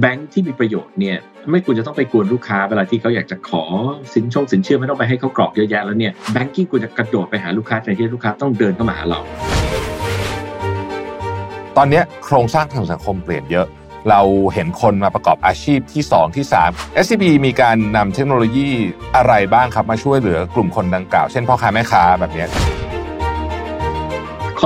แบงค์ที่มีประโยชน์เนี่ยไม่ควรจะต้องไปกวนลูกค้าเวลาที่เขาอยากจะขอสินชงสินเชื่อไม่ต้องไปให้เขากรอกเยอะแยะแล้วเนี่ย banking ควรจะกระโดดไปหาลูกค้าแทนที่ลูกค้าต้องเดินเข้ามาหาเรา ตอนนี้โครงสร้างทางสังคมเปลี่ยนเยอะ เราเห็นคนมาประกอบอาชีพที่ 2 ที่ 3 SCB มีการนำเทคโนโลยีอะไรบ้างครับมาช่วยเหลือกลุ่มคนดังกล่าว เช่นพ่อค้าแม่ค้าแบบนี้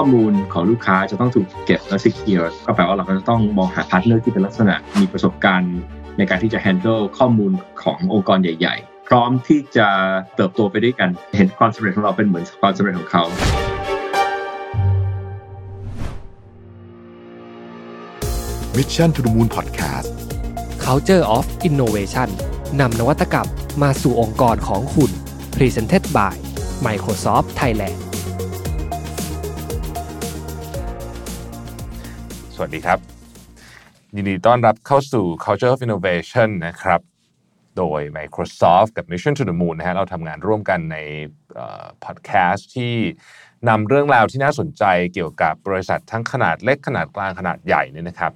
ข้อมูลของลูกค้าจะต้องถูกเก็บและ secure ก็แปลว่าเราก็จะต้องมองหา partner ที่เป็นลักษณะมีประสบการณ์ในการที่จะ handle ข้อมูลขององค์กรใหญ่ ๆ พร้อมที่จะเติบโตไปด้วยกัน เห็นความสำเร็จของเราเป็นเหมือนความสำเร็จของเขา Mission to the Moon Podcast Culture of Innovation นำนวัตกรรมมาสู่องค์กรของคุณ Presented by Microsoft Thailand สวัสดีครับ ยินดีต้อนรับเข้าสู่ Culture of Innovation นะครับ โดย Microsoft กับ Mission to the Moon นะฮะเราทำงานร่วมกันในพอดแคสต์ที่นำเรื่องราวที่น่าสนใจเกี่ยวกับบริษัททั้งขนาดเล็กขนาดกลางขนาดใหญ่เนี่ยนะครับ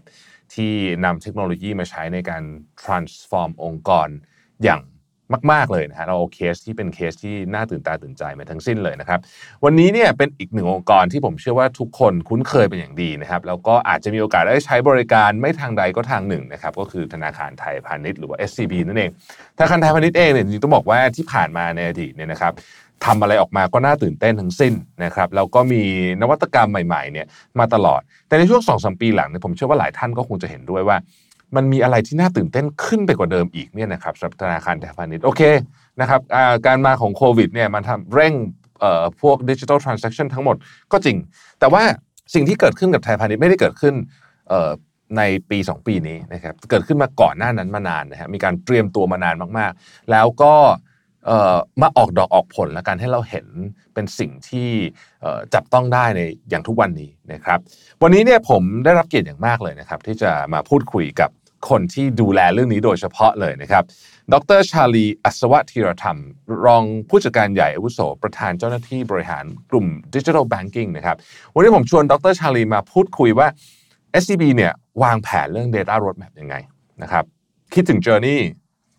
ที่นำเทคโนโลยีมาใช้ในการ transform องค์กรอย่าง มาก ๆ เลยนะฮะเราเอาเคสที่เป็นเคสที่น่าตื่นตาตื่นใจมาทั้งสิ้นเลยนะครับ วันนี้เนี่ยเป็นอีกหนึ่งองค์กรที่ผมเชื่อว่าทุกคนคุ้นเคยเป็นอย่างดีนะครับ แล้วก็อาจจะมีโอกาสได้ใช้บริการไม่ทางใดก็ทางหนึ่งนะครับ ก็คือธนาคารไทยพาณิชย์หรือว่า SCB นั่นเองธนาคารไทยพาณิชย์เองเนี่ยจริงๆต้องบอกว่าที่ผ่านมาในอดีตเนี่ยนะครับทำอะไรออกมาก็น่าตื่นเต้นทั้งสิ้นนะครับแล้วก็มีนวัตกรรมใหม่ๆเนี่ยมาตลอด แต่ในช่วงสองสมปีหลังเนี่ยผมเชื่อว่าหลายท่านก็คงจะเห็นด้วยว่า มันมีอะไรที่น่าตื่นเต้นขึ้นไปกว่าเดิมอีกเนี่ยนะครับสำหรับธนาคารไทยพาณิชย์โอเคนะครับการมาของโควิดเนี่ยมันทำเร่งพวก digital transaction ทั้งหมดก็จริง แต่ว่าสิ่งที่เกิดขึ้นกับไทยพาณิชย์ไม่ได้เกิดขึ้นในปี 2 ปีนี้นะครับเกิดขึ้นมาก่อนหน้านั้นมานานนะฮะมีการเตรียมตัวมานานมากๆ แล้วก็มาออกดอกออกผลและการให้เราเห็นเป็นสิ่งที่จับต้องได้ในอย่างทุกวันนี้นะครับ วันนี้เนี่ยผมได้รับเกียรติอย่างมากเลยนะครับ ที่จะมาพูดคุยกับ คนที่ดูแลเรื่องนี้โดยเฉพาะเลยนะครับ ดรชาลี อัศวะธีรธรรม รองผู้จัดการใหญ่อาวุโส ประธานเจ้าหน้าที่บริหารกลุ่มดิจิทัลแบงกิ้งนะครับ วันนี้ผมชวนดรชาลีมาพูดคุยว่า SCB เนี่ยวางแผนเรื่อง Data Roadmap ยังไงนะครับ คิดถึง Journey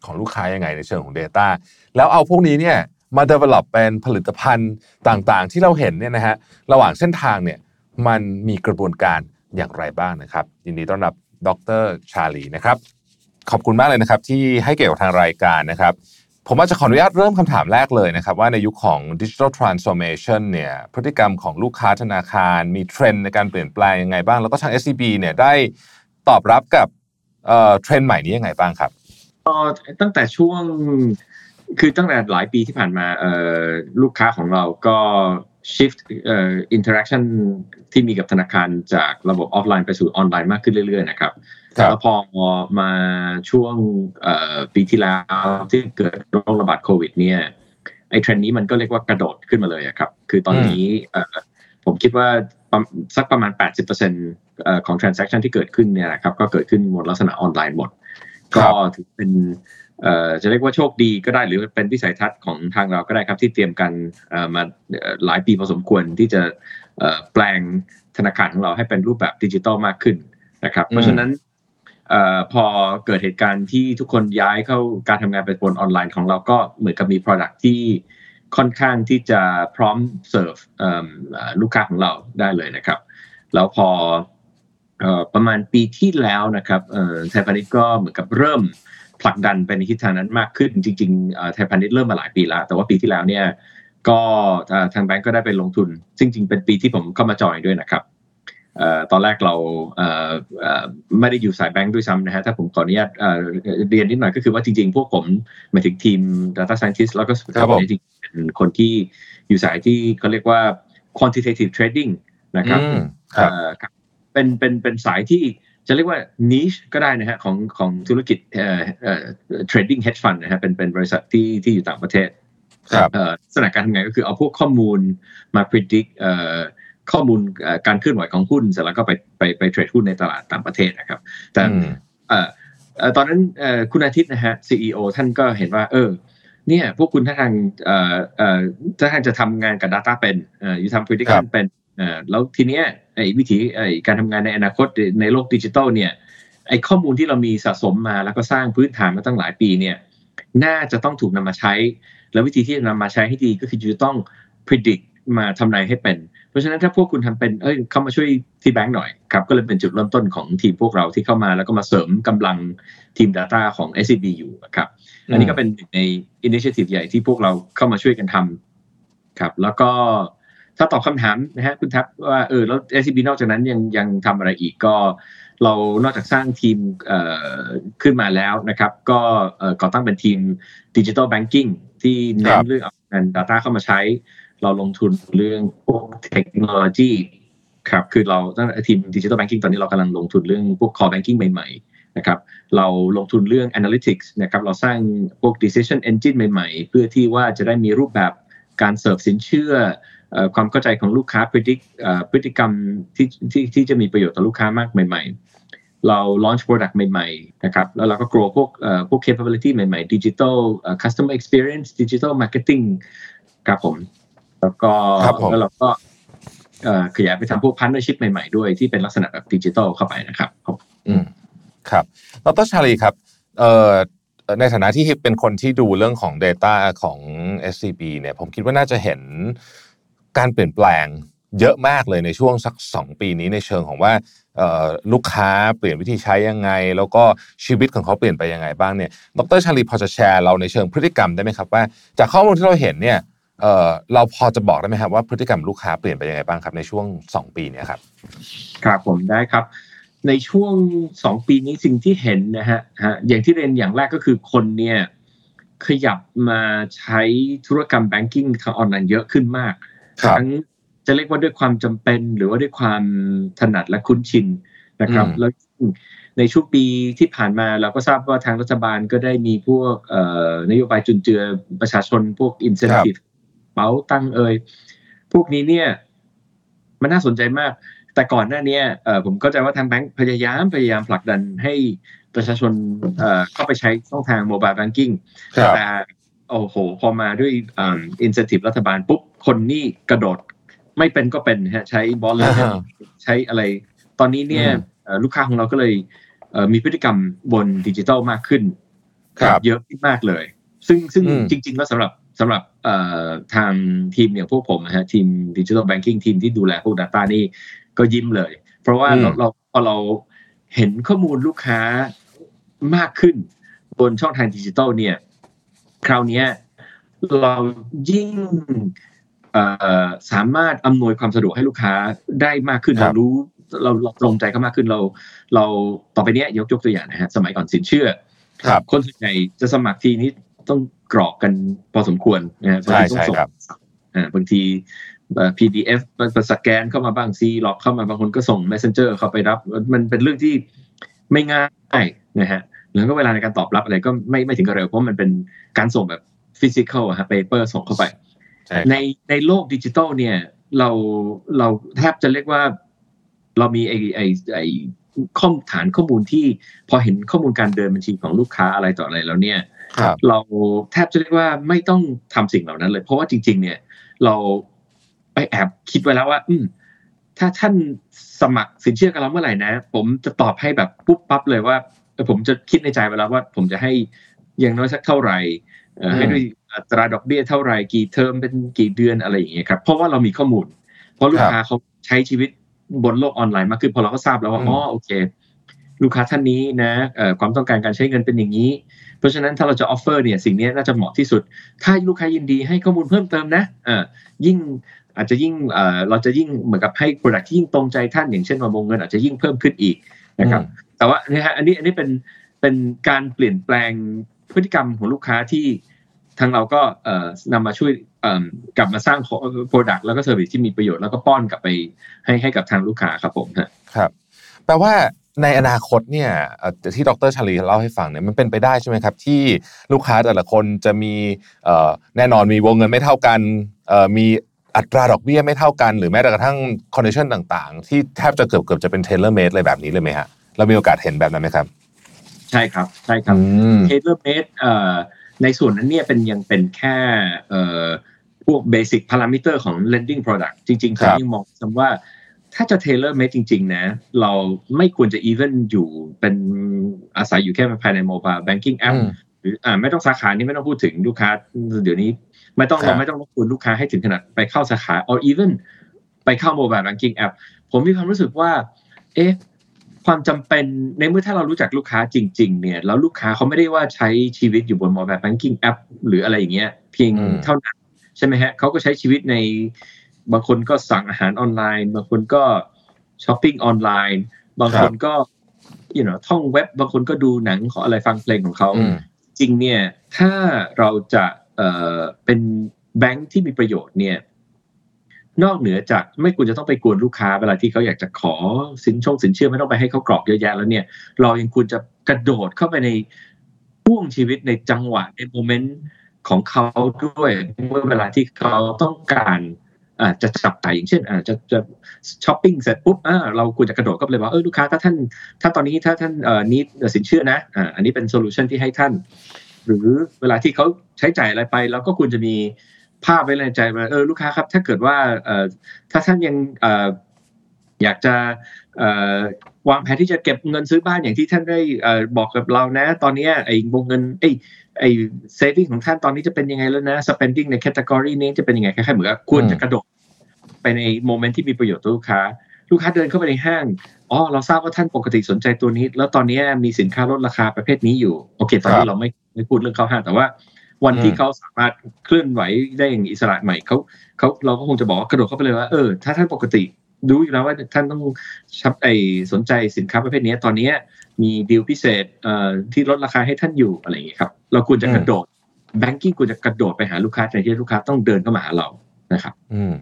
ของลูกค้ายังไงในเชิงของ Data แล้วเอาพวกนี้เนี่ยมา develop เป็นผลิตภัณฑ์ต่างๆ ที่เราเห็นเนี่ยนะฮะระหว่างเส้นทางเนี่ยมันมีกระบวนการอย่างไรบ้างนะครับยินดีต้อนรับ ดรชาลีนะครับ ขอบคุณมากเลยนะครับ ที่ให้เกียรติกับทางรายการนะครับ ผมอาจจะขออนุญาตเริ่มคำถามแรกเลยนะครับ ว่าในยุคของ digital transformation เนี่ยพฤติกรรมของลูกค้าธนาคาร มีเทรนด์ในการเปลี่ยนแปลงยังไงบ้าง แล้วก็ทาง SCB เนี่ยได้ตอบรับกับเทรนด์ใหม่นี้ยังไงบ้างครับตั้งแต่ช่วง คือตั้งแต่หลายปีที่ผ่านมาลูกค้าของเราก็ shift เอ่อ interaction ที่มีกับธนาคารจากระบบออฟไลน์ไปสู่ออนไลน์มากขึ้นเรื่อยๆนะครับแล้วพอมาช่วงปีที่แล้วที่เกิดโรคระบาดโควิด เนี่ยไอ้เทรนด์นี้มันก็เรียกว่ากระโดดขึ้นมาเลยครับ คือตอนนี้ผมคิดว่าสักประมาณ 80%ของ transaction ที่เกิดขึ้นเนี่ยนะครับก็เกิดขึ้นหมดลักษณะออนไลน์หมด ก็ถือเป็น จะเรียกว่าโชคดีก็ได้หรือเป็นวิสัยทัศน์ของทางเราก็ได้ครับ ที่เตรียมกันมาหลายปีพอสมควรที่จะแปลงธนาคารของเราให้เป็นรูปแบบดิจิตอลมากขึ้นนะครับ เพราะฉะนั้นพอเกิดเหตุการณ์ที่ทุกคนย้ายเข้าการทำงานเป็นบนออนไลน์ของเราก็เหมือนกับมี Product ที่ค่อนข้างที่จะพร้อมเสิร์ฟลูกค้าของเราได้เลยนะครับ แล้วพอประมาณปีที่แล้วนะครับไทยพาณิชย์ก็เหมือนกับเริ่ม ผลักดันไปในทิศทางนั้นมากขึ้นจริงๆไทยพาณิชย์เริ่มมาหลายปีแล้ว แต่ว่าปีที่แล้วเนี่ยก็ทางแบงก์ก็ได้ไปลงทุน ซึ่งจริงเป็นปีที่ผมเข้ามาจอยด้วยนะครับตอนแรกเราไม่ได้อยู่สายแบงค์ด้วยซ้ำนะฮะถ้าผมขออนุญาตเรียนนิดหน่อยก็คือว่าจริงๆ พวกผมหมายถึงทีม Data Scientist แล้วก็จริงๆเป็นคนที่อยู่สายที่เขาเรียกว่า quantitative trading นะครับเป็นเป็นเป็นสายที่ จะเรียกว่า niche ก็ได้นะฮะของของธุรกิจเอ่อเอ่อ trading hedge fund นะฮะเป็นเป็นบริษัทที่ที่อยู่ต่างประเทศครับสถานการณ์ทำไงก็คือเอาพวกข้อมูลมา predict เอ่อข้อมูลการเคลื่อนไหวของหุ้นเสร็จแล้วก็ไปไปไปเทรดหุ้นในตลาดต่างประเทศนะครับ แต่ตอนนั้นคุณอาทิตย์นะฮะ CEO ท่านก็เห็นว่า เออ เนี่ยพวกคุณถ้าทางถ้าทางจะทำงานกับ Data เป็นอยู่ทำ prediction เป็น แล้วทีเนี้ยไอ้วิธีไอ้การทำงานในอนาคตในโลกดิจิตอลเนี่ยไอ้ข้อมูลที่เรามีสะสมมาแล้วก็สร้างพื้นฐานมาตั้งหลายปีเนี่ยน่าจะต้องถูกนำมาใช้ แล้ววิธีที่จะนำมาใช้ให้ดีก็คือจะต้อง predict มาทำนายให้เป็น เพราะฉะนั้นถ้าพวกคุณทำเป็นเอ้ยเข้ามาช่วยที่แบงก์หน่อยครับก็เลยเป็นจุดเริ่มต้นของทีมพวกเราที่เข้ามาแล้วก็มาเสริมกำลังทีม Data ของ SCB อยู่ครับอันนี้ก็เป็นหนึ่งในอินิ i a t i v e ใหญ่ที่พวกเราเข้ามาช่วยกันทำครับแล้วก็ ถ้าตอบคำถามนะฮะคุณทัพว่าเออแล้ว SCB นอกจากนั้นยังยังทำอะไรอีกก็เรานอกจากสร้างทีมเอ่อขึ้นมาแล้วนะครับ ก็เอ่อก่อตั้งเป็นทีมดิจิทัลแบงกิ้งที่เน้คนรับเรื่องเอางาน Data เข้ามาใช้ เราลงทุนเรื่องพวกเทคโนโลยีครับคือเราตั้งแต่ทีมดิจิทัลแบงกิ้งตอนนี้เรากำลังลงทุนเรื่องพวก core banking ใหม่ๆนะครับเราลงทุนเรื่อง analytics นะครับเราสร้างพวก decision engine ใหม่ๆ เพื่อที่ว่าจะได้มีรูปแบบการเสิร์ฟสินเชื่อเอ่อ ความเข้าใจของลูกค้า predict เอ่อพฤติกรรมที่ที่ที่จะมีประโยชน์ต่อลูกค้ามากใหม่ ๆ เรา launch product ใหม่ๆนะครับแล้วเราก็ grow พวกเอ่อพวก capability ใหม่ๆ digital เอ่อ customer experience digital marketing ครับผม แล้วก็ครับผมแล้วเราก็เอ่อขยายไปทำพวก partnership ใหม่ๆด้วยที่เป็นลักษณะแบบดิจิทัลเข้าไปนะครับผมอืมครับดรชาลีครับเอ่อในฐานะที่เป็นคนที่ดูเรื่องของ Data ของ SCB เนี่ยผมคิดว่าน่าจะเห็น การเปลี่ยนแปลงเยอะมากเลยในช่วงสักสองปีนี้ในเชิงของว่าลูกค้าเปลี่ยนวิธีใช้ยังไง แล้วก็ชีวิตของเขาเปลี่ยนไปยังไงบ้างเนี่ยดรชาลีพอจะแชร์เราในเชิงพฤติกรรมได้ไหมครับว่า จากข้อมูลที่เราเห็นเนี่ยเราพอจะบอกได้ไหมครับว่าพฤติกรรมลูกค้าเปลี่ยนไปยังไงบ้างครับในช่วงสองปีนี้ครับครับผมได้ครับ ในช่วงสองปีนี้สิ่งที่เห็นนะฮะอย่างที่เรียนอย่างแรกก็คือคนเนี่ยขยับมาใช้ธุรกรรมแบงกิ้งทางออนไลน์เยอะขึ้นมาก ทั้งจะเรียกว่าด้วยความจำเป็น หรือว่าด้วยความถนัดและคุ้นชินนะครับ อืม แล้วในช่วงปีที่ผ่านมาเราก็ทราบว่าทางรัฐบาลก็ได้มีพวกเอ่อนโยบายจุนเจือประชาชนพวก incentive เป๋าตั้งเอ่ยพวกนี้เนี่ย มันน่าสนใจมาก แต่ก่อนหน้าเนี้ยเอ่อผมเข้าใจว่าทางแบงค์พยายามพยายามผลักดันให้ประชาชนเอ่อเข้าไปใช้ช่องทางโมบายแบงกิ้ง ครับ แต่โอ้โห พอมาด้วยอินเซนティブรัฐบาลปุ๊บ คนนี่กระโดดไม่เป็นก็เป็นฮะใช้บอลเลยอ่าใช้อะไร ตอนนี้เนี่ยอืมเอ่อลูกค้าของเราก็เลยเอ่อมีพฤติกรรมบนดิจิทัลมากขึ้นครับเยอะขึ้นมากเลย ซึ่งซึ่งอืมจริง ๆ แล้วสำหรับสำหรับเอ่อทางทีมอย่างพวกผมนะฮะทีมดิจิทัลแบงกิ้งทีมที่ดูแลพวก Data นี่ก็ยิ้มเลย เพราะว่าอืมเราเราพอเราเห็นข้อมูลลูกค้ามากขึ้น บนช่องทางดิจิทัลเนี่ย คราวเนี้ยเรายิ่งเอ่อ สามารถอำนวยความสะดวกให้ลูกค้าได้มากขึ้นครัเรารู้เราเราตรงใจเขามากขึ้นเรา เราต่อไปเนี้ยยกยกตัวอย่างนะฮะสมัยก่อนสินเชื่อครับคนส่วนใหญ่จะสมัครทีนี้ต้องกรอกกันพอสมควรนะฮะใช่บางทีต้องใช่ส่งครับอ่าบางทีเอ่อ PDF มันสแกนเข้ามาบ้างซีร็อกซ์เข้ามาบางคนก็ส่ง Messenger เข้าไปรับ มันเป็นเรื่องที่ไม่ง่ายนะฮะแล้วก็เวลาในการตอบรับอะไรก็ไม่ไม่ถึงกับเร็วเพราะมันเป็นการส่งแบบ physical อะฮะ paper ส่งเข้าไป ใช่ในในโลกดิจิตอลเนี่ย เราเราแทบจะเรียกว่าเรามีไอไอไอข้อมฐานข้อมูลที่พอเห็นข้อมูลการเดินบัญชีของลูกค้าอะไรต่ออะไรแล้วเนี่ยครับเราแทบจะเรียกว่าไม่ต้องทำสิ่งเหล่านั้นเลย เพราะว่าจริง ๆ เนี่ย เราไปแอบคิดไว้แล้วว่า อืมถ้าท่านสมัครสินเชื่อกับเราเมื่อไหร่นะ ผมจะตอบให้แบบปุ๊บปั๊บเลยว่าเออผมจะคิดในใจไว้แล้วว่า ผมจะให้อย่างน้อยสักเท่าไหร่เอ่อ ให้ด้วยอัตราดอกเบี้ยเท่าไหร่กี่เทอมเป็นกี่เดือนอะไรอย่างเงี้ยครับเพราะว่าเรามีข้อมูล เพราะลูกค้าเขาใช้ชีวิตบนโลกออนไลน์มากขึ้นพอเราก็ทราบแล้วว่าอืมอ๋อโอเค ลูกค้าท่านนี้นะเอ่อความต้องการการใช้เงินเป็นอย่างนี้ เพราะฉะนั้นถ้าเราจะ offer เนี่ยสิ่งนี้น่าจะเหมาะที่สุด ถ้าลูกค้ายินดีให้ข้อมูลเพิ่มเติมนะเอ่อยิ่งอาจจะยิ่งเอ่อเราจะยิ่งเหมือนกับให้ Product ที่ยิ่งตรงใจท่านอย่างเช่นว่าวงเงินอาจจะยิ่งเพิ่มขึ้นอีกนะครับ แต่ว่าเนี่ยฮะอันนี้อันนี้เป็นเป็นการเปลี่ยนแปลง พฤติกรรมของลูกค้าที่ทางเราก็นำมาช่วยกลับมาสร้าง product แล้วก็ service ที่มีประโยชน์แล้วก็ป้อนกลับไปให้ให้กับทางลูกค้าครับผมครับแปลว่าในอนาคตเนี่ยที่ดรชาลีเล่าให้ฟังเนี่ยมันเป็นไปได้ใช่ไหมครับ ที่ลูกค้าแต่ละคนจะมีแน่นอนมีวงเงินไม่เท่ากันมีอัตราดอกเบี้ยไม่เท่ากัน หรือแม้แต่กระทั่งcondition ต่างๆ ที่แทบจะเกือบเกือบจะเป็น tailor made เลยแบบนี้เลยไหมฮะเรามีโอกาสเห็นแบบนั้นไหมครับ ใช่ครับใช่ครับอืม tailor made เอ่อในส่วนนั้นเนี่ยเป็นยังเป็นแค่เอ่อพวก basic parameter ของ lending product จริงๆครับผมยังมองคำว่าถ้าจะ tailor made จริง ๆ นะ เราไม่ควรจะ even อยู่เป็นอาศัยอยู่แค่ภายใน mobile banking app อืมหรืออ่าไม่ต้องสาขานี้ไม่ต้องพูดถึงลูกค้า เดี๋ยวนี้ไม่ต้องครับเราไม่ต้องรบกวนลูกค้าให้ถึงขนาดไปเข้าสาขา or even ไปเข้า mobile banking app ผมมีความรู้สึกว่า เอ๊ะ ความจำเป็นในเมื่อถ้าเรารู้จักลูกค้าจริง ๆ เนี่ยแล้วลูกค้าเขาไม่ได้ว่าใช้ชีวิตอยู่บน mobile banking app หรืออะไรอย่างเงี้ยเพียงอืมเท่านั้นใช่ไหมฮะเขาก็ใช้ชีวิตในบางคนก็สั่งอาหารออนไลน์ บางคนก็ช้อปปิ้งออนไลน์บางคนก็ you know ท่องเว็บบางคนก็ดูหนังของอะไรฟังเพลงของเขาอืมจริงเนี่ยถ้าเราจะเอ่อเป็นแบงค์ที่มีประโยชน์เนี่ย นอกเหนือจากไม่ควรจะต้องไปกวนลูกค้าเวลาที่เขาอยากจะขอสินชงสินเชื่อไม่ต้องไปให้เขากรอกเยอะแยะแล้วเนี่ย เรายังควรจะกระโดดเข้าไปในพ่วงชีวิตในจังหวะในโมเมนต์ของเขาด้วยเมื่อเวลาที่เขาต้องการอาจะจับจ่ายอย่างเช่นอาจจะจะช้อปปิ้งเสร็จปุ๊บอ่าเราควรจะกระโดดเข้าไปเลยว่าเออลูกค้าถ้าท่าน ถ้าตอนนี้ถ้าท่านเอ่อนิดสินเชื่อนะอ่าอันนี้เป็น solution ที่ให้ท่าน หรือเวลาที่เขาใช้จ่ายอะไรไปเราก็ควรจะมี ภาพไว้ในใจว่าเออลูกค้าครับ ถ้าเกิดว่าเอ่อถ้าท่านยังเอ่ออยากจะเอ่อวางแผนที่จะเก็บเงินซื้อบ้านอย่างที่ท่านได้เอ่อบอกกับเรานะ ตอนเนี้ยไอ้วงเงินไอ้ไอ้ saving ของท่านตอนนี้จะเป็นยังไงแล้วนะ spending ใน category นี้จะเป็นยังไงคล้ายๆเหมือนกับควรจะกระโดดไปในโมเมนต์ที่มีประโยชน์ต่อลูกค้า ลูกค้าเดินเข้าไปในห้างอ๋อเราทราบว่าท่านปกติสนใจตัวนี้ แล้วตอนนี้มีสินค้าลดราคาประเภทนี้อยู่ โอเค ตอนครันี้บเราไม่ไม่พูดเรื่องเข้าห้างแต่ว่า วันที่อืมเขาสามารถเคลื่อนไหวได้อย่างอิสระใหม่เขาเขาเราก็คงจะบอกว่ากระโดดเข้าไปเลยว่าเออถ้าท่านปกติรู้อยู่แล้วว่าท่านต้องชับไอสนใจสินค้าประเภทนี้ตอนนี้มีดีลพิเศษเอ่อที่ลดราคาให้ท่านอยู่อะไรอย่างนี้ครับ เราควรจะกระโดดbanking ควรจะกระโดดไปหาลูกค้าแทนที่ลูกค้าต้องเดินเข้ามาหาเรานะครับ อืม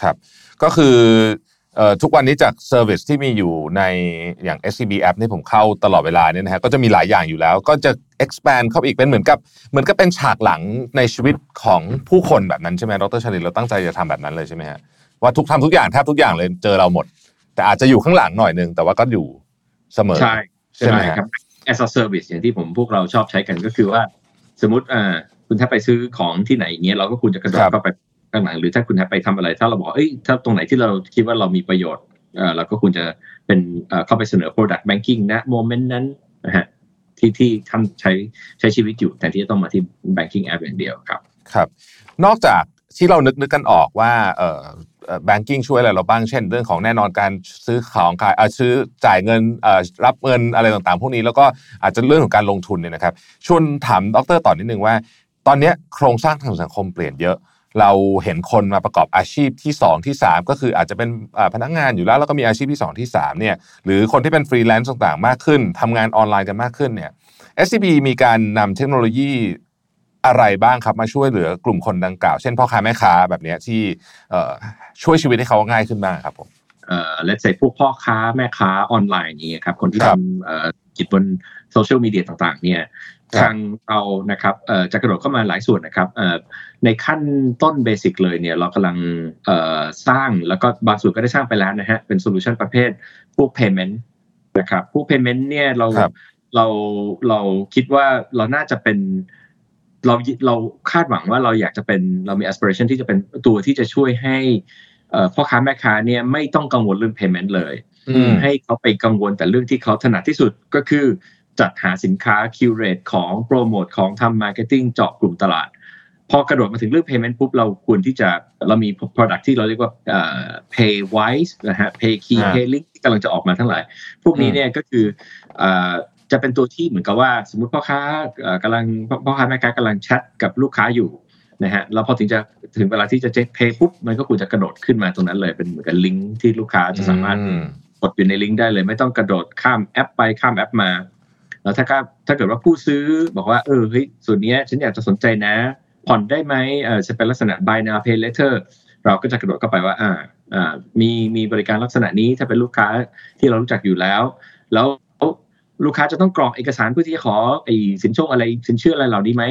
ครับ ก็คือเอ่อ ทุกวันนี้จาก service ที่มีอยู่ในอย่าง SCB app นี่ผมเข้าตลอดเวลาเนี่ยนะฮะก็จะมีหลายอย่างอยู่แล้ว ก็จะ expand เข้าไปอีกเป็นเหมือนกับเหมือนกับเป็นฉากหลังในชีวิตของผู้คนแบบนั้นใช่ไหมดรชาลีเราตั้งใจจะทำแบบนั้นเลยใช่ไหมฮะว่าทุกทำทุกอย่างแทบทุกอย่างเลยเจอเราหมด แต่อาจจะอยู่ข้างหลังหน่อยนึงแต่ว่าก็อยู่เสมอใช่ใช่ไหมใช่ฮะครับ as a service อย่างที่ผมพวกเราชอบใช้กันก็คือว่า สมมติอ่าคุณถ้าไปซื้อของที่ไหนอย่างเงี้ยเราก็ควรจะกระโดดครับเข้าไป ข้างหลัง หรือถ้าคุณไปทำอะไร ถ้าเราบอกเอ้ยถ้าตรงไหนที่เราคิดว่าเรามีประโยชน์เราก็ควรจะเป็นเข้าไปเสนอ product banking นะโมเมนต์นั้นนะฮะที่ที่ทำใช้ใช้ชีวิตอยู่แทนที่จะต้องมาที่ banking app อย่างเดียวครับครับ นอกจากที่เรานึกนึกกันออกว่าเอ่อแบงกิ้งช่วยอะไรเราบ้างเช่น เรื่องของแน่นอนการซื้อของขายเอ่อซื้อจ่ายเงินเอ่อรับเงินอะไรต่างๆ พวกนี้แล้วก็อาจจะเรื่องของการลงทุนเนี่ยนะครับชวนถามดรต่อนิดนึงว่า ตอนนี้โครงสร้างทางสังคมเปลี่ยนเยอะ เราเห็นคนมาประกอบอาชีพที่ 2 ที่ 3 ก็คืออาจจะเป็นอ่าพนักงานอยู่แล้วแล้วก็มีอาชีพที่ 2 ที่3เนี่ยหรือคนที่เป็นฟรีแลนซ์ต่างๆ มากขึ้นทำงานออนไลน์กันมากขึ้นเนี่ย SCB มีการนำเทคโนโลยีอะไรบ้างครับมาช่วยเหลือกลุ่มคนดังกล่าว เช่นพ่อค้าแม่ค้าแบบเนี้ยที่เอ่อช่วยชีวิตให้เขาง่ายขึ้นบ้างครับผมเอ่อ let's say พวกพ่อค้าแม่ค้าออนไลน์อย่างเงี้ยครับคนที่ครับทำเอ่อธุรกิจบนโซเชียลมีเดียต่างๆเนี่ยครับ ทางเรานะครับเอ่อจะกระโดดเข้ามาหลายส่วนนะครับเอ่อในขั้นต้น basic เลยเนี่ยเรากำลังเอ่อสร้างแล้วก็บางส่วนก็ได้สร้างไปแล้วนะฮะเป็น solution ประเภทพวก payment นะครับพวก payment เนี่ยเราครับเราเราคิดว่าเราน่าจะเป็นเราเราคาดหวังว่าเราอยากจะเป็นเรามี aspiration ที่จะเป็นตัวที่จะช่วยให้เอ่อพ่อค้าแม่ค้าเนี่ยไม่ต้องกังวลเรื่อง payment เลยอืมให้เขาไปกังวลแต่เรื่องที่เขาถนัดที่สุดก็คือ จัดหาสินค้า curate ของโปรโมทของทำ marketing เจาะกลุ่มตลาด พอกระโดดมาถึงเรื่อง payment ปุ๊บเราควรที่จะเรามี product ที่เราเรียกว่าเอ่อ paywise นะฮะ pay key อ่า pay link ที่กำลังจะออกมาทั้งหลาย พวกนี้เนี่ยก็คือเอ่อจะเป็นตัวที่เหมือนกับว่า สมมติพ่อค้าเอ่อกำลังพ่อค้าแม่ค้ากำลังแชทกับลูกค้าอยู่นะฮะแล้วพอถึงจะถึงเวลาที่จะเช็คเพย์ปุ๊บมันก็ควรจะกระโดดขึ้นมาตรงนั้นเลยเป็นเหมือนกับลิงก์ที่ลูกค้าจะสามารถอืมกดอยู่ในลิงก์ได้เลย ไม่ต้องกระโดดข้ามแอปไปข้ามแอปมา แล้วถ้าถ้าเกิดว่าผู้ซื้อบอกว่าเออเฮ้ยส่วนนี้ฉันอยากจะสนใจนะ ผ่อนได้ไหมเออจะเป็นลักษณะ buy now pay later เราก็จะกระโดดเข้าไปว่าอ่าอ่ามีมีบริการลักษณะนี้ถ้าเป็นลูกค้าที่เรารู้จักอยู่แล้ว แล้วลูกค้าจะต้องกรอกเอกสารเพื่อที่จะขอไอ้สินช่งอะไรสินเชื่ออะไรเหล่านี้ไหม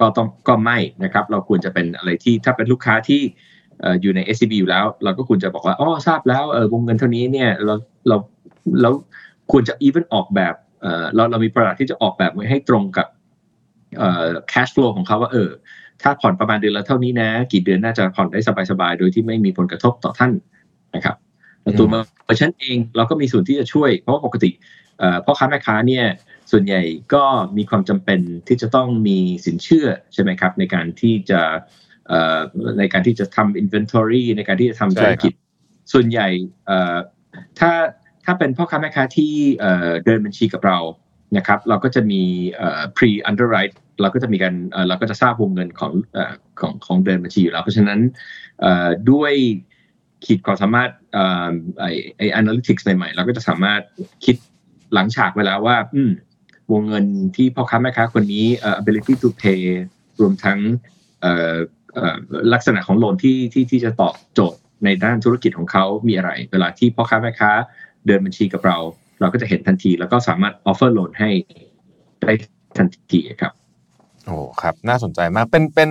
ก็ต้องก็ไม่นะครับ เราควรจะเป็นอะไรที่ถ้าเป็นลูกค้าที่อยู่ใน SCB อยู่แล้ว เราก็ควรจะบอกว่าอ๋อทราบแล้วเออวงเงินเท่านี้เนี่ยเราเราเราควรจะ even ออกแบบ เราเรามี product ที่จะออกแบบไว้ให้ตรงกับเอ่อ cash flow ของเขาว่าเออถ้าผ่อนประมาณเดือนละเท่านี้นะ กี่เดือนน่าจะผ่อนได้สบายๆ โดยที่ไม่มีผลกระทบต่อท่านนะครับตัวเมอร์ชันเองเราก็มีส่วนที่จะช่วย เพราะว่าปกติพ่อค้าแม่ค้าเนี่ยส่วนใหญ่ก็มีความจำเป็นที่จะต้องมีสินเชื่อใช่ไหมครับ ในการที่จะในการที่จะทำ inventory ในการที่จะทำธุรกิจ ส่วนใหญ่ถ้า ถ้าเป็นพ่อค้าแม่ค้าที่เดินบัญชีกับเรานะครับเราก็จะมี pre underwrite เราก็จะมีการเราก็จะทราบวงเงินของของของเดินบัญชีอยู่แล้ว เพราะฉะนั้นด้วยขีดความสามารถไอไอ analytics ใหม่ๆ เราก็จะสามารถคิดหลังฉากไว้แล้วว่า อืวงเงินที่พ่อค้าแม่ค้าคนนี้ ability to pay รวมทั้งลักษณะของโลนที่ที่ที่จะตอบโจทย์ในด้านธุรกิจของเขามีอะไร เวลาที่พ่อค้าแม่ค้า เดินบัญชีกับเรา เราก็จะเห็นทันที แล้วก็สามารถ offer loan ให้ได้ทันทีครับโอ้ครับน่าสนใจมากเป็นเป็น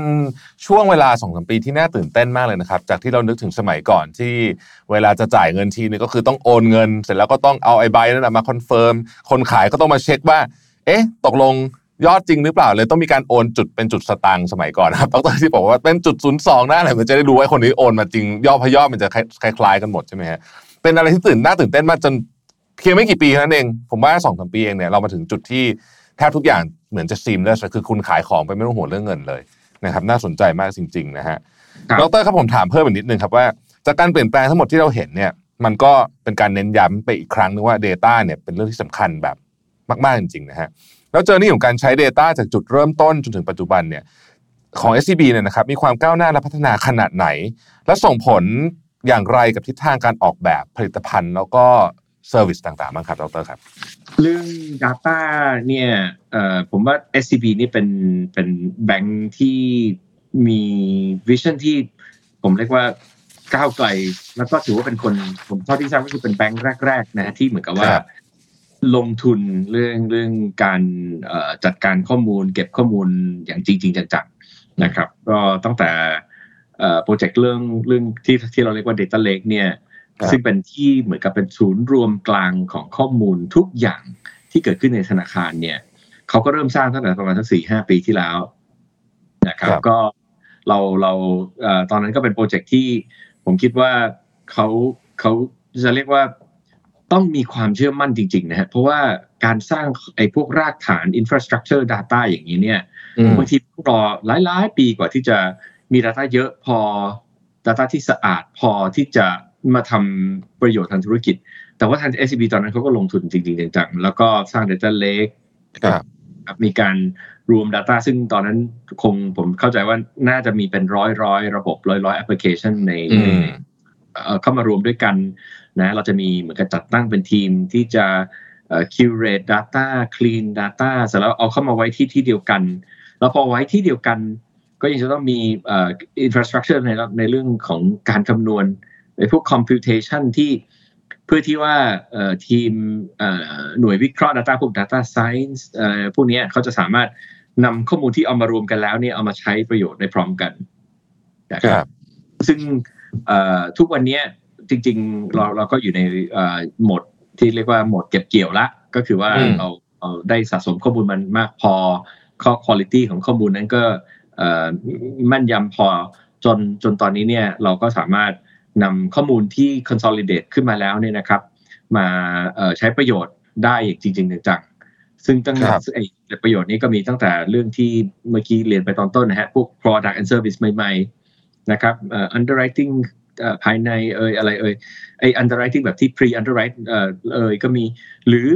ช่วงเวลาสองสามปีที่น่าตื่นเต้นมากเลยนะครับ จากที่เรานึกถึงสมัยก่อนที่เวลาจะจ่ายเงินทีนึงก็คือต้องโอนเงิน เสร็จแล้วก็ต้องเอาไอ้ใบนั้นมา confirm คนขายก็ต้องมาเช็คว่า เอ๊ะ ตกลงยอดจริงหรือเปล่าเลยต้องมีการโอนจุดเป็นจุดสตางค์สมัยก่อนครับดรที่บอกว่าเป็นจุดศูนย์สองนะอะไรมันจะได้ดูว่าคนนี้โอนมาจริงยอดพยอดมันจะคล้ายๆกันหมดใช่ไหมฮะ เป็นอะไรที่ตื่นน่าตื่นเต้นมากจนเพียงไม่กี่ปีนั้นเอง ผมว่าสองสามปีเองเนี่ยเรามาถึงจุดที่แทบทุกอย่างเหมือนจะซีมเลสคือคุณขายของไปไม่ต้องห่วงเรื่องเงินเลยนะครับน่าสนใจมากจริง ๆ นะฮะดรครับผมถามเพิ่มอีกนิดนึงครับว่าจากการเปลี่ยนแปลงทั้งหมดที่เราเห็นเนี่ย มันก็เป็นการเน้นย้ำไปอีกครั้งนึงว่า Data เนี่ยเป็นเรื่องที่สำคัญแบบมาก ๆ จริง ๆ นะฮะแล้วเจอนี่ของการใช้ Data จากจุดเริ่มต้นจนถึงปัจจุบันเนี่ยของ SCB เนี่ยนะครับมีความก้าวหน้าและพัฒนาขนาดไหน และส่งผล อย่างไรกับทิศทางการออกแบบผลิตภัณฑ์ แล้วก็ service ต่างๆบ้างครับดรครับ เรื่อง Data เนี่ยเอ่อผมว่า SCB นี่เป็นเป็นแบงค์ที่มี vision ที่ผมเรียกว่าก้าวไกล แล้วก็ถือว่าเป็นคนผมเท่าที่ทราบก็คือเป็นแบงค์แรก ๆ นะที่เหมือนกับว่า ลงทุนเรื่องเรื่องการจัดการข้อมูล เก็บข้อมูลอย่างจริง ๆ จังๆนะครับ ก็ตั้งแต่ โปรเจกต์เรื่องเรื่องที่ที่เราเรียกว่า Data Lake เนี่ยซึ่งเป็นที่เหมือนกับเป็นศูนย์รวมกลางของข้อมูลทุกอย่างที่เกิดขึ้นในธนาคารเนี่ยเขาก็เริ่มสร้างตั้งแต่ประมาณสักสี่ห้าปีที่แล้วนะครับก็เราเราตอนนั้นก็เป็นโปรเจกต์ที่ผมคิดว่าเขาเขาจะเรียกว่าต้องมีความเชื่อมั่นจริง ๆ นะฮะเพราะว่าการสร้างไอ้พวกรากฐาน infrastructure data อย่างนี้เนี่ยบางทีต้องรอหลายๆ ปีกว่าที่จะ มี data เยอะพอ data ที่สะอาดพอที่จะมาทำประโยชน์ทางธุรกิจ แต่ว่าทาง SCB ตอนนั้นเขาก็ลงทุนจริงๆจังๆแล้วก็สร้าง Data Lake มีการรวม Data ซึ่งตอนนั้นคงผมเข้าใจว่าน่าจะมีเป็นร้อยร้อยระบบร้อยร้อยแอปพลิเคชันในเข้ามารวมด้วยกันนะเราจะมีเหมือนกับจัดตั้งเป็นทีมที่จะ curate data clean data เสร็จแล้วเอาเข้ามาไว้ที่ที่เดียวกัน แล้วพอไว้ที่เดียวกัน ก็ยังจะต้องมี infrastructure ในในเรื่องของการคำนวณไอ้พวก computation ที่เพื่อที่ว่าทีมหน่วยวิเคราะห์ Data พวก Data Science พวกนี้เขาจะสามารถนำข้อมูลที่เอามารวมกันแล้วเนี่ยเอามาใช้ประโยชน์ได้พร้อมกันนะครับซึ่งทุกวันนี้จริง ๆ เราเราก็อยู่ในโหมดที่เรียกว่าโหมดเก็บเกี่ยวละ ก็คือว่าเราเราได้สะสมข้อมูลมันมากพอข้อคุณภาพของข้อมูลนั้นก็ มั่นยำพอจนจนตอนนี้เนี่ยเราก็สามารถนำข้อมูลที่ consolidate ขึ้นมาแล้วเนี่ยนะครับ มาใช้ประโยชน์ได้จริง ๆ จังซึ่งตั้งไอ้ประโยชน์นี้ก็มีตั้งแต่เรื่องที่เมื่อกี้เรียนไปตอนต้นนะฮะพวก product and service ใหม่ๆนะครับ underwriting ภายในเอ่ยอะไรเอ่ยไอ้ underwriting แบบที่ pre underwrite เอ่ยก็มี หรือ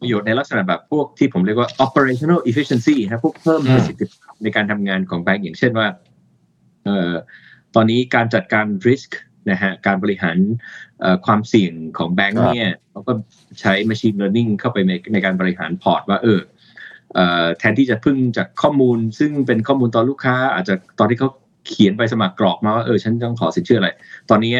ประโยชน์ในลักษณะแบบพวกที่ผมเรียกว่า operational efficiency นะพวกเพิ่มประสิทธิภาพในการทำงานของแบงก์อย่างเช่นว่าเอ่อตอนนี้การจัดการ risk นะฮะการบริหารความเสี่ยงของแบงก์เนี่ยเขาก็ใช้ machine learning เข้าไปในในการบริหารพอร์ตว่าเออแทนที่จะพึ่งจากข้อมูล ซึ่งเป็นข้อมูลตอนลูกค้า อาจจะตอนที่เขาเขียนไปสมัครกรอกมาว่าเออฉันต้องขอสินเชื่ออะไร ตอนนี้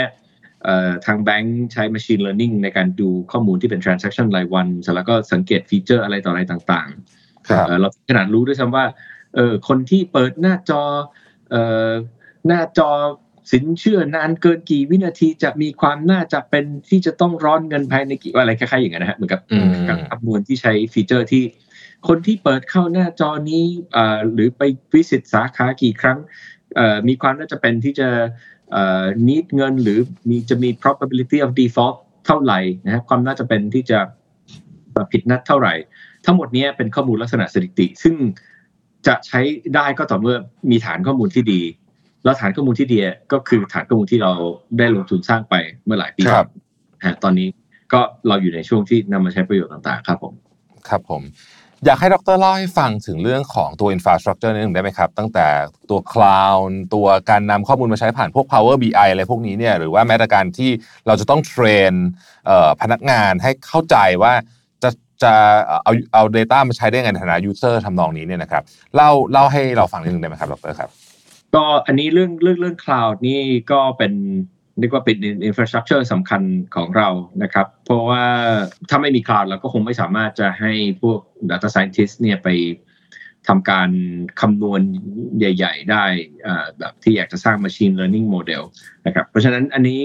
ทางแบงก์ใช้ machine learning ในการดูข้อมูลที่เป็น transaction รายวันแล้วก็สังเกตฟีเจอร์อะไรต่ออะไรต่างๆ เราขนาดรู้ด้วยซ้ำว่าเออคนที่เปิดหน้าจอหน้าจอสินเชื่อนานเกินกี่วินาทีจะมีความน่าจะเป็นที่จะต้องร้อนเงินภายในกี่อะไรคล้ายๆอย่างนั้นนะฮะเหมือนกับกับคำนวณที่ใช้ฟีเจอร์ที่ คนที่เปิดเข้าหน้าจอนี้หรือไปวิสิตสาขากี่ครั้งมีความน่าจะเป็นที่จะ เอ่อ need เงินหรือมีจะมี probability of default เท่าไหร่นะฮะความน่าจะเป็นที่จะผิดนัดเท่าไหร่ ทั้งหมดเนี้ยเป็นข้อมูลลักษณะสถิติ ซึ่งจะใช้ได้ก็ต่อเมื่อมีฐานข้อมูลที่ดี แล้วฐานข้อมูลที่ดีก็คือฐานข้อมูลที่เราได้ลงทุนสร้างไปเมื่อหลายปีครับฮะตอนนี้ก็เราอยู่ในช่วงที่นำมาใช้ประโยชน์ต่างๆ ครับผม ครับผม อยากให้ดรเล่าให้ฟังถึงเรื่องของตัว infrastructure นิดนึงได้ไหมครับ ตั้งแต่ตัว cloud ตัวการนำข้อมูลมาใช้ผ่านพวก power BI อะไรพวกนี้เนี่ยหรือว่าแม้แต่การที่เราจะต้องเทรนพนักงานให้เข้าใจว่าจะจะเอาเอา data มาใช้ได้ไงในฐานะ user ทำนองนี้เนี่ยนะครับเล่าเล่าให้เราฟังนิดนึงได้ไหมครับดรครับ ก็อันนี้เรื่องเรื่องเรื่อง cloud นี่ก็เป็น เรียกว่าเป็น infrastructure สำคัญของเรานะครับ เพราะว่าถ้าไม่มี cloud เราก็คงไม่สามารถจะให้พวก data scientist เนี่ยไปทำการคำนวณใหญ่ ๆ ได้อ่าแบบที่อยากจะสร้าง machine learning model นะครับ เพราะฉะนั้นอันนี้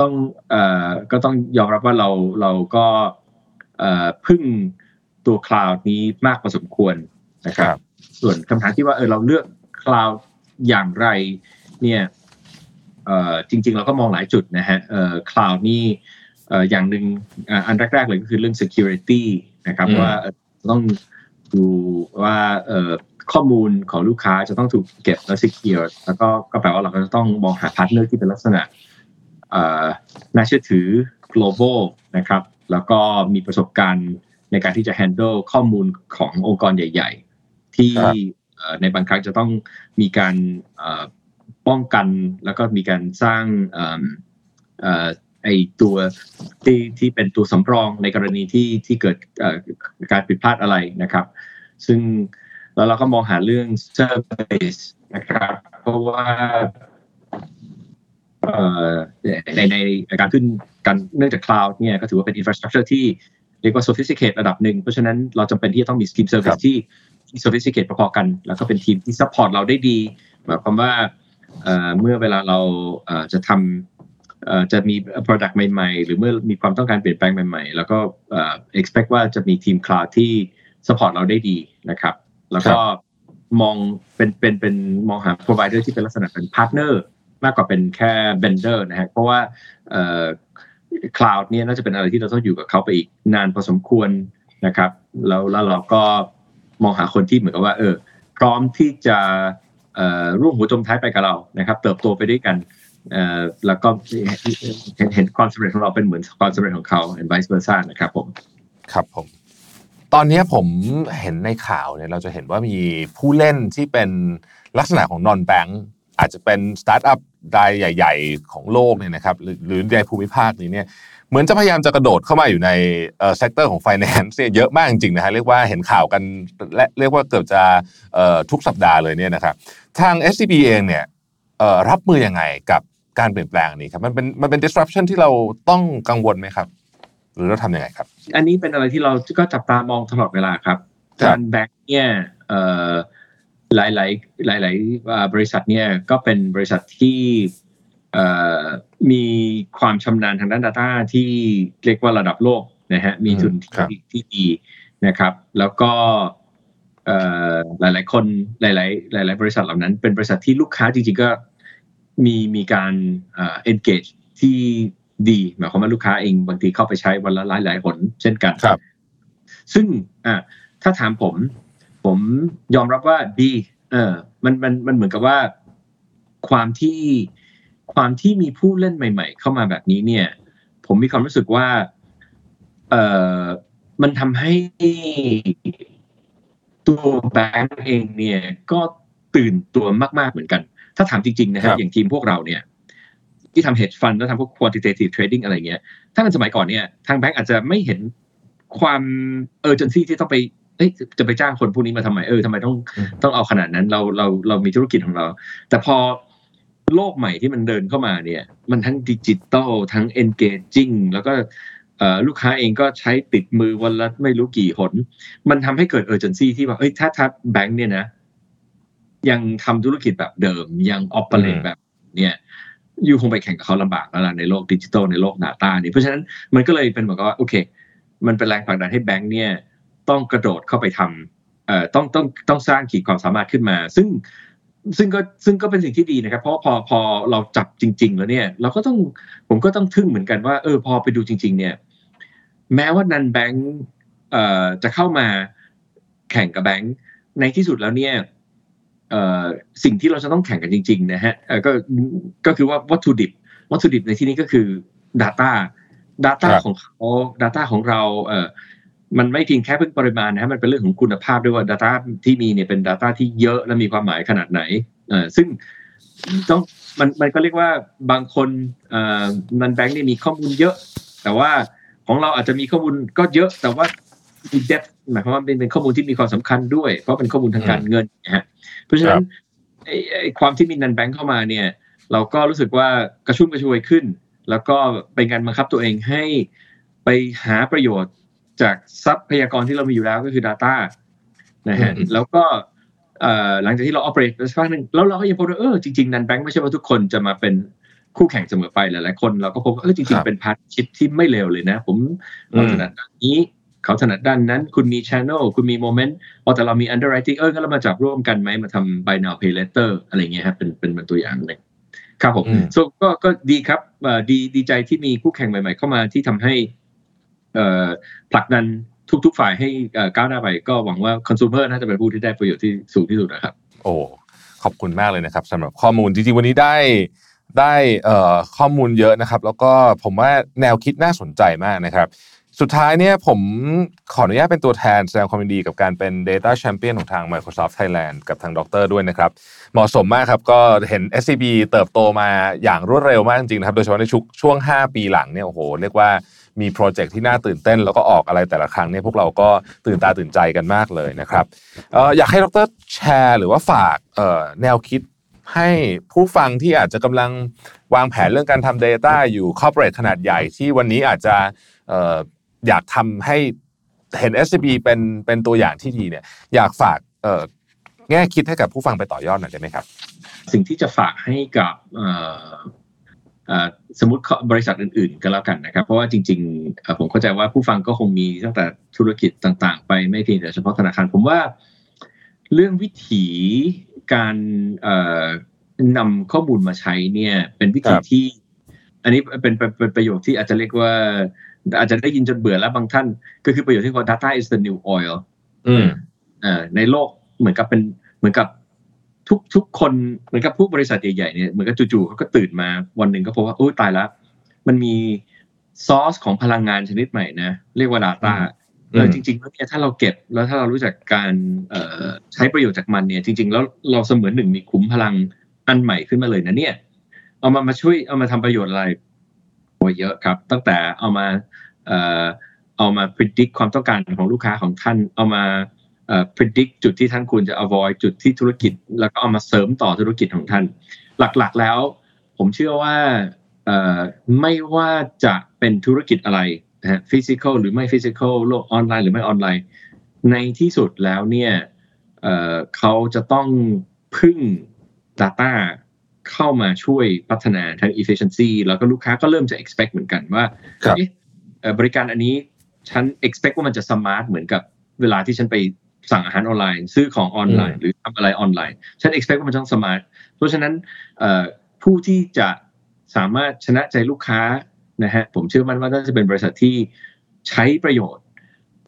ต้องเอ่อก็ต้องยอมรับว่าเราเราก็เอ่อพึ่งตัว cloud นี้มากพอสมควรนะครับครับ ส่วนคำถามที่ว่าเออเราเลือก cloud อย่างไรเนี่ยเอ่อ จริงๆ เราก็มองหลายจุดนะฮะเอ่อ cloud นี่เอ่ออย่างหนึ่งอ่าอันแรกๆ เลยก็คือเรื่อง security นะครับอืมว่าเอ่อต้องดูว่าเอ่อข้อมูลของลูกค้าจะต้องถูกเก็บและ secure แล้วก็ก็แปลว่าเราก็จะต้องมองหา partner ที่เป็นลักษณะเอ่อน่าเชื่อถือ global นะครับ แล้วก็มีประสบการณ์ในการที่จะ handle ข้อมูลขององค์กรใหญ่ ๆ ที่ครับเอ่อในบางครั้งจะต้องมีการเอ่อ ป้องกันแล้วก็มีการสร้างเอิ่มเอ่อไอตัวที่ที่เป็นตัวสำรองในกรณีที่ที่เกิดเอ่อการผิดพลาดอะไรนะครับ ซึ่งแล้วเราก็มองหาเรื่อง service นะครับ เพราะว่าเอ่อในในในการขึ้นการเนื่องจาก cloud เนี่ยก็ถือว่าเป็น infrastructure ที่เรียกว่า sophisticated ระดับหนึ่ง เพราะฉะนั้นเราจำเป็นที่จะต้องมี team ครั service บที่ที่ sophisticated พอๆกัน แล้วก็เป็นทีมที่ support เราได้ดีหมายความว่า เอ่อเมื่อเวลาเราเอ่อจะทำเอ่อจะมี product ใหม่ๆ หรือเมื่อมีความต้องการเปลี่ยนแปลงใหม่ๆ แล้วก็เอ่อ expect ว่าจะมีทีม cloud ที่ support เราได้ดีนะครับ แล้วก็มองเป็นเป็นเป็นมองหา provider ที่เป็นลักษณะเป็น partner มากกว่าเป็นแค่ vendor นะฮะเพราะว่าเอ่อ cloud เนี่ยน่าจะเป็นอะไรที่เราต้องอยู่กับเขาไปอีกนานพอสมควรนะครับ แล้วแล้วเราก็มองหาคนที่เหมือนกับว่า เออ พร้อมที่จะเอ่อ ร่วมหัวจมท้ายไปกับเรานะครับ เติบโตไปด้วยกันแล้วก็เห็นเห็นความสำเร็จของเราเป็นเหมือนความสำเร็จของเขา and vice versa นะครับผมครับผม ตอนนี้ผมเห็นในข่าวเนี่ยเราจะเห็นว่ามีผู้เล่นที่เป็นลักษณะของ non-bank อาจจะเป็นสตาร์ทอัพรายใหญ่ ๆ ของโลกเนี่ยนะครับหรือหรือในภูมิภาคนี้เนี่ยเหมือนจะพยายามจะกระโดดเข้ามาอยู่ในเอ่อ sector ของ finance เนี่ยเยอะมากจริงๆนะฮะเรียกว่าเห็นข่าวกันและเรียกว่าเกือบจะเอ่อทุกสัปดาห์เลยเนี่ยนะครับทาง SCB เองเนี่ยเอ่อรับมือยังไงกับการเปลี่ยนแปลงอันนี้ครับมันเป็นมันเป็น disruption ที่เราต้องกังวลไหมครับ หรือเราทำยังไงครับ อันนี้เป็นอะไรที่เราก็จับตามองตลอดเวลาครับครับการแบงค์เนี่ยเอ่อ หลายหลายหลายหลายๆอ่าบริษัทเนี่ยก็เป็นบริษัทที่เอ่อมีความชำนาญทางด้าน Data ที่เรียกว่าระดับโลกนะฮะมีทุนครับที่ที่ดีนะครับ แล้วก็เอ่อหลายๆคนหลายๆหลายๆบริษัทเหล่านั้น เป็นบริษัทที่ลูกค้าจริงๆก็มีมีการเอ่อ engage ที่ดีหมายความว่าลูกค้าเองบางทีเข้าไปใช้วันละหลายหลายๆหนเช่นกันครับ ซึ่งอะถ้าถามผม ผมยอมรับว่าดีเออมันมันมันเหมือนกับว่าความที่ความที่มีผู้เล่นใหม่ ๆ เข้ามาแบบนี้เนี่ย ผมมีความรู้สึกว่าเออมันทำให้ตัวแบงก์เองเนี่ยก็ตื่นตัวมากๆเหมือนกัน ถ้าถามจริงๆนะครัฮะบอย่างทีมพวกเราเนี่ย ที่ทำ hedge fund แล้วทำพวก quantitative trading อะไรเงี้ย ถ้าเป็นสมัยก่อนเนี่ย ทางแบงก์อาจจะไม่เห็นความ urgency ที่ต้องไป เอ้ยจะไปจ้างคนพวกนี้มาทำไมเออทำไมต้องอืมต้องเอาขนาดนั้นเราเราเรามีธุรกิจของเรา แต่พอโลกใหม่ที่มันเดินเข้ามาเนี่ย มันทั้งดิจิตอลทั้ง engaging แล้วก็เอ่อลูกค้าเองก็ใช้ติดมือวันละไม่รู้กี่หน มันทำให้เกิด urgency ที่ว่าเอ้ยถ้าถ้าแบงค์เนี่ยนะ ยังทำธุรกิจแบบเดิมยัง operate อืมแบบเนี่ยยูคงไปแข่งกับเขาลำบากแล้วล่ะในโลกดิจิทัลในโลก Data นี่เพราะฉะนั้นมันก็เลยเป็นเหมือนกับว่าโอเค มันเป็นแรงผลักดันให้แบงค์เนี่ย ต้องกระโดดเข้าไปทำเอ่อต้องต้องต้องสร้างขีดความสามารถขึ้นมา ซึ่งซึ่งก็ซึ่งก็เป็นสิ่งที่ดีนะครับ เพราะว่าพอพอเราจับจริง ๆ แล้วเนี่ย เราก็ต้องผมก็ต้องทึ่งเหมือนกันว่าเออพอไปดูจริง ๆ เนี่ย แม้ว่านันแบงค์เอ่อจะเข้ามาแข่งกับแบงค์ในที่สุดแล้วเนี่ยเอ่อสิ่งที่เราจะต้องแข่งกันจริง ๆ นะฮะเอ่อก็ก็คือว่าวัตถุดิบ วัตถุดิบในที่นี้ก็คือ Data Data ครับของเขา Data ของเราเอ่อ มันไม่เพียงแค่เพิ่งปริมาณนะฮะมันเป็นเรื่องของคุณภาพด้วยว่า Data ที่มีเนี่ยเป็น Data ที่เยอะและมีความหมายขนาดไหนอ่อซึ่งต้องมันมันก็เรียกว่าบางคนอ่อนันแบงค์เนี่ยมีข้อมูลเยอะ แต่ว่าของเราอาจจะมีข้อมูลก็เยอะแต่ว่ามี depth หมายความว่าเป็นเป็นข้อมูลที่มีความสำคัญด้วย เพราะเป็นข้อมูลทางการเงินนะฮะเพราะฉะนั้นไอ้ความที่มีนันแบงค์เข้ามาเนี่ย เราก็รู้สึกว่ากระชุ่มกระชวยขึ้น แล้วก็เป็นการบังคับตัวเองให้ไปหาประโยชน์ จากทรัพยากรที่เรามีอยู่แล้วก็คือ Data นะฮะอืมแล้วก็เอ่อหลังจากที่เรา operate ไปสักพักหนึ่งแล้วเราก็ยังพบว่าเออจริงๆ non-bank ไม่ใช่ว่าทุกคนจะมาเป็นคู่แข่งเสมอไปหลายๆคนเราก็พบว่าเออจริงๆครับเป็น partnership ที่ไม่เลวเลยนะ ผมเราถนัดด้านนี้เขาถนัดด้านนั้น คุณมี channel คุณมี moment พอแต่เรามี underwriting เอองั้นเรามาจับร่วมกันไหมมาทำ buy now pay later อะไรเงี้ยครับเป็นเป็นเป็นตัวอย่างหนึ่งครับผมอืม so ก็ก็ดีครับเอ่อดีดีใจที่มีคู่แข่งใหม่ ๆ เข้ามาที่ทำให้เอ่อ ผลักดันทุก ๆ ฝ่ายให้ก้าวหน้าไปก็หวังว่า consumer น่าจะเป็นผู้ที่ได้ประโยชน์ที่สูงที่สุดนะครับ โอ้ขอบคุณมากเลยนะครับสำหรับข้อมูลจริงๆวันนี้ได้ได้ข้อมูลเยอะนะครับ แล้วก็ผมว่าแนวคิดน่าสนใจมากนะครับ สุดท้ายเนี่ยผมขออนุญาตเป็นตัวแทนแสดงความยินดีกับการเป็น Data Champion ของทาง Microsoft Thailand กับทางดรด้วยนะครับ เหมาะสมมากครับก็เห็น SCB เติบโตมาอย่างรวดเร็วมากจริงๆนะครับ โดยเฉพาะในชช่วง 5 ปีหลังเนี่ยโอ้โหเรียกว่า มีโปรเจกต์ที่น่าตื่นเต้น แล้วก็ออกอะไรแต่ละครั้งเนี่ยพวกเราก็ตื่นตาตื่นใจกันมากเลยนะครับอยากให้ดรแชร์หรือว่าฝากแนวคิดให้ผู้ฟังที่อาจจะกำลังวางแผนเรื่องการทำ Data อยู่ corporate ขนาดใหญ่ที่วันนี้อาจจะอยากทำให้เห็น SCB เป็นเป็นตัวอย่างที่ดีเนี่ยอยากฝากแง่คิดให้กับผู้ฟังไปต่อยอดหน่อยได้ไหมครับ สิ่งที่จะฝากให้กับ สมมติบริษัทอื่นๆก็แล้วกันนะครับ เพราะว่าจริงๆเอ่อผมเข้าใจว่าผู้ฟังก็คงมีตั้งแต่ธุรกิจต่างๆ ไปไม่เพียงแต่เฉพาะธนาคาร ผมว่าเรื่องวิถีการเอ่อนำข้อมูลมาใช้เนี่ย เป็นวิธีครับที่ อันนี้เป็นเป็นเป็นประโยคที่อาจจะเรียกว่า อาจจะได้ยินจนเบื่อแล้วบางท่าน ก็คือประโยคที่ว่า data is the new oil อืมเอ่อในโลกเหมือนกับเป็นเหมือนกับ ทุกทุกคนเหมือนกับพวกบริษัทใหญ่ๆเนี่ยเหมือนกับจู่ๆเขาก็ตื่นมาวันหนึ่งก็พบว่าโอ้ยตายแล้วมันมีซอสของพลังงานชนิดใหม่นะเรียกว่า Data อืมเออจริงๆแล้วเนี่ยถ้าเราเก็บแล้วถ้าเรารู้จักการเอ่อใช้ประโยชน์จากมันเนี่ยจริง ๆ แล้วเราเสมือนหนึ่งมีขุมพลังอันใหม่ขึ้นมาเลยนะเนี่ย เอามามาช่วยเอามาทำประโยชน์อะไรโอ้ยเยอะครับ ตั้งแต่เอามาเอ่อเอามา predict ความต้องการของลูกค้าของท่าน เอามาเอ่อ predict จุดที่ท่านควรจะ avoid จุดที่ธุรกิจ แล้วก็เอามาเสริมต่อธุรกิจของท่าน หลักๆแล้ว ผมเชื่อว่าเอ่อไม่ว่าจะเป็นธุรกิจอะไรนะฮะ physical หรือไม่ physical โลกออนไลน์หรือไม่ออนไลน์ ในที่สุดแล้วเนี่ยเอ่อเขาจะต้องพึ่ง Data เข้ามาช่วยพัฒนาทาง efficiency แล้วก็ลูกค้าก็เริ่มจะ expect เหมือนกันว่าครับเอ๊ะเอ่อบริการอันนี้ฉัน expect ว่ามันจะ smart เหมือนกับเวลาที่ฉันไป สั่งอาหารออนไลน์ ซื้อของออนไลน์ หรือทำอะไรออนไลน์ ฉัน expect ว่ามันต้อง smart เพราะฉะนั้นเอ่อผู้ที่จะสามารถชนะใจลูกค้านะฮะผมเชื่อมั่นว่าน่าจะเป็นบริษัทที่ใช้ประโยชน์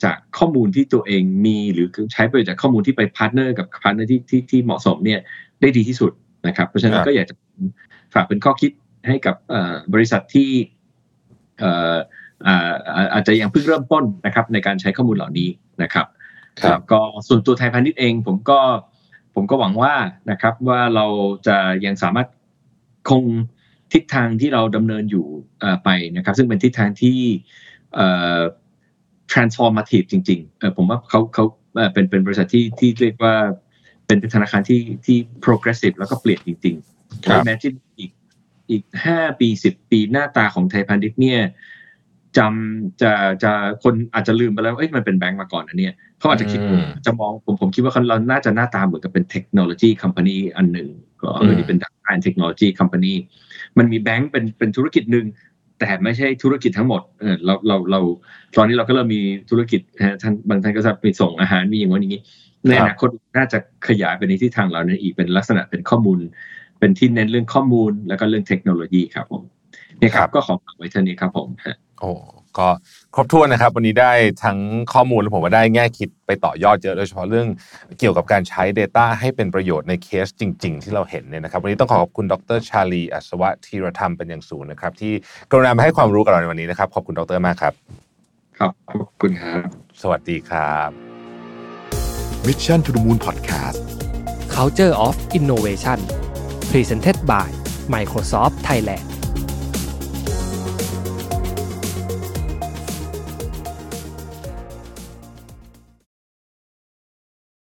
จากข้อมูลที่ตัวเองมีหรือใช้ประโยชน์จากข้อมูลที่ไปพาร์ทเนอร์กับพาร์ทเนอร์ที่ที่ที่เหมาะสมเนี่ยได้ดีที่สุดนะครับ เพราะฉะนั้นครับก็อยากจะฝากเป็นข้อคิดให้กับเอ่อบริษัทที่เอ่ออ่าอ่าอาจจะยังเพิ่งเริ่มต้นนะครับในการใช้ข้อมูลเหล่านี้นะครับ ครับแล้วก็ส่วนตัวไทยพาณิชย์เองผมก็ผมก็หวังว่านะครับว่าเราจะยังสามารถคงทิศทางที่เราดำเนินอยู่เอ่อไปนะครับ ซึ่งเป็นทิศทางที่เอ่อ transformative จริงๆเออผมว่าเขาเขาเอ่อเป็นเป็นบริษัทที่ที่เรียกว่าเป็นธนาคารที่ที่ progressive แล้วก็เปลี่ยนจริงๆครับ imagine อีกอีกห้าปีสิบปีหน้าตาของไทยพาณิชย์เนี่ย จำจะจะคนอาจจะลืมไปแล้วเอ้ยมันเป็นแบงก์มาก่อนอันเนี้ยเขาอาจจะคิดอืมจะมองผมผมคิดว่าเขาเราน่าจะหน้าตาเหมือนกับเป็นเทคโนโลยีคอมพานีอันหนึ่งก็เออนี่เป็น data and technology company มันมีแบงก์เป็นเป็นธุรกิจหนึ่งแต่ไม่ใช่ธุรกิจทั้งหมดเออเราเราเราตอนนี้เราก็เริ่มมีธุรกิจนะฮะท่านบางท่านก็จะไปส่งอาหารมีอย่างว่าอย่างนี้ในอนาคตน่าจะขยายไปในที่ทางเหล่านั้นอีกเป็นลักษณะเป็นข้อมูล เป็นที่เน้นเรื่องข้อมูลแล้วก็เรื่องเทคโนโลยีครับผมเนี่ยครับ ก็ขอฝากไว้เท่านี้ครับผมฮะ โอ้ก็ครบถ้วนนะครับ วันนี้ได้ทั้งข้อมูลและผมว่าได้แง่คิดไปต่อยอดเยอะโดยเฉพาะเรื่องเกี่ยวกับการใช้ Data ให้เป็นประโยชน์ในเคสจริง ๆ ที่เราเห็นเนี่ยนะครับ วันนี้ต้องขอขอบคุณดรชาลีอัศวะธีรธรรมเป็นอย่างสูงนะครับ ที่กรุณามาให้ความรู้กับเราในวันนี้นะครับ ขอบคุณดรมากครับ ครับ ขอบคุณครับ สวัสดีครับ Mission to the Moon Podcast Culture of Innovation Presented by Microsoft Thailand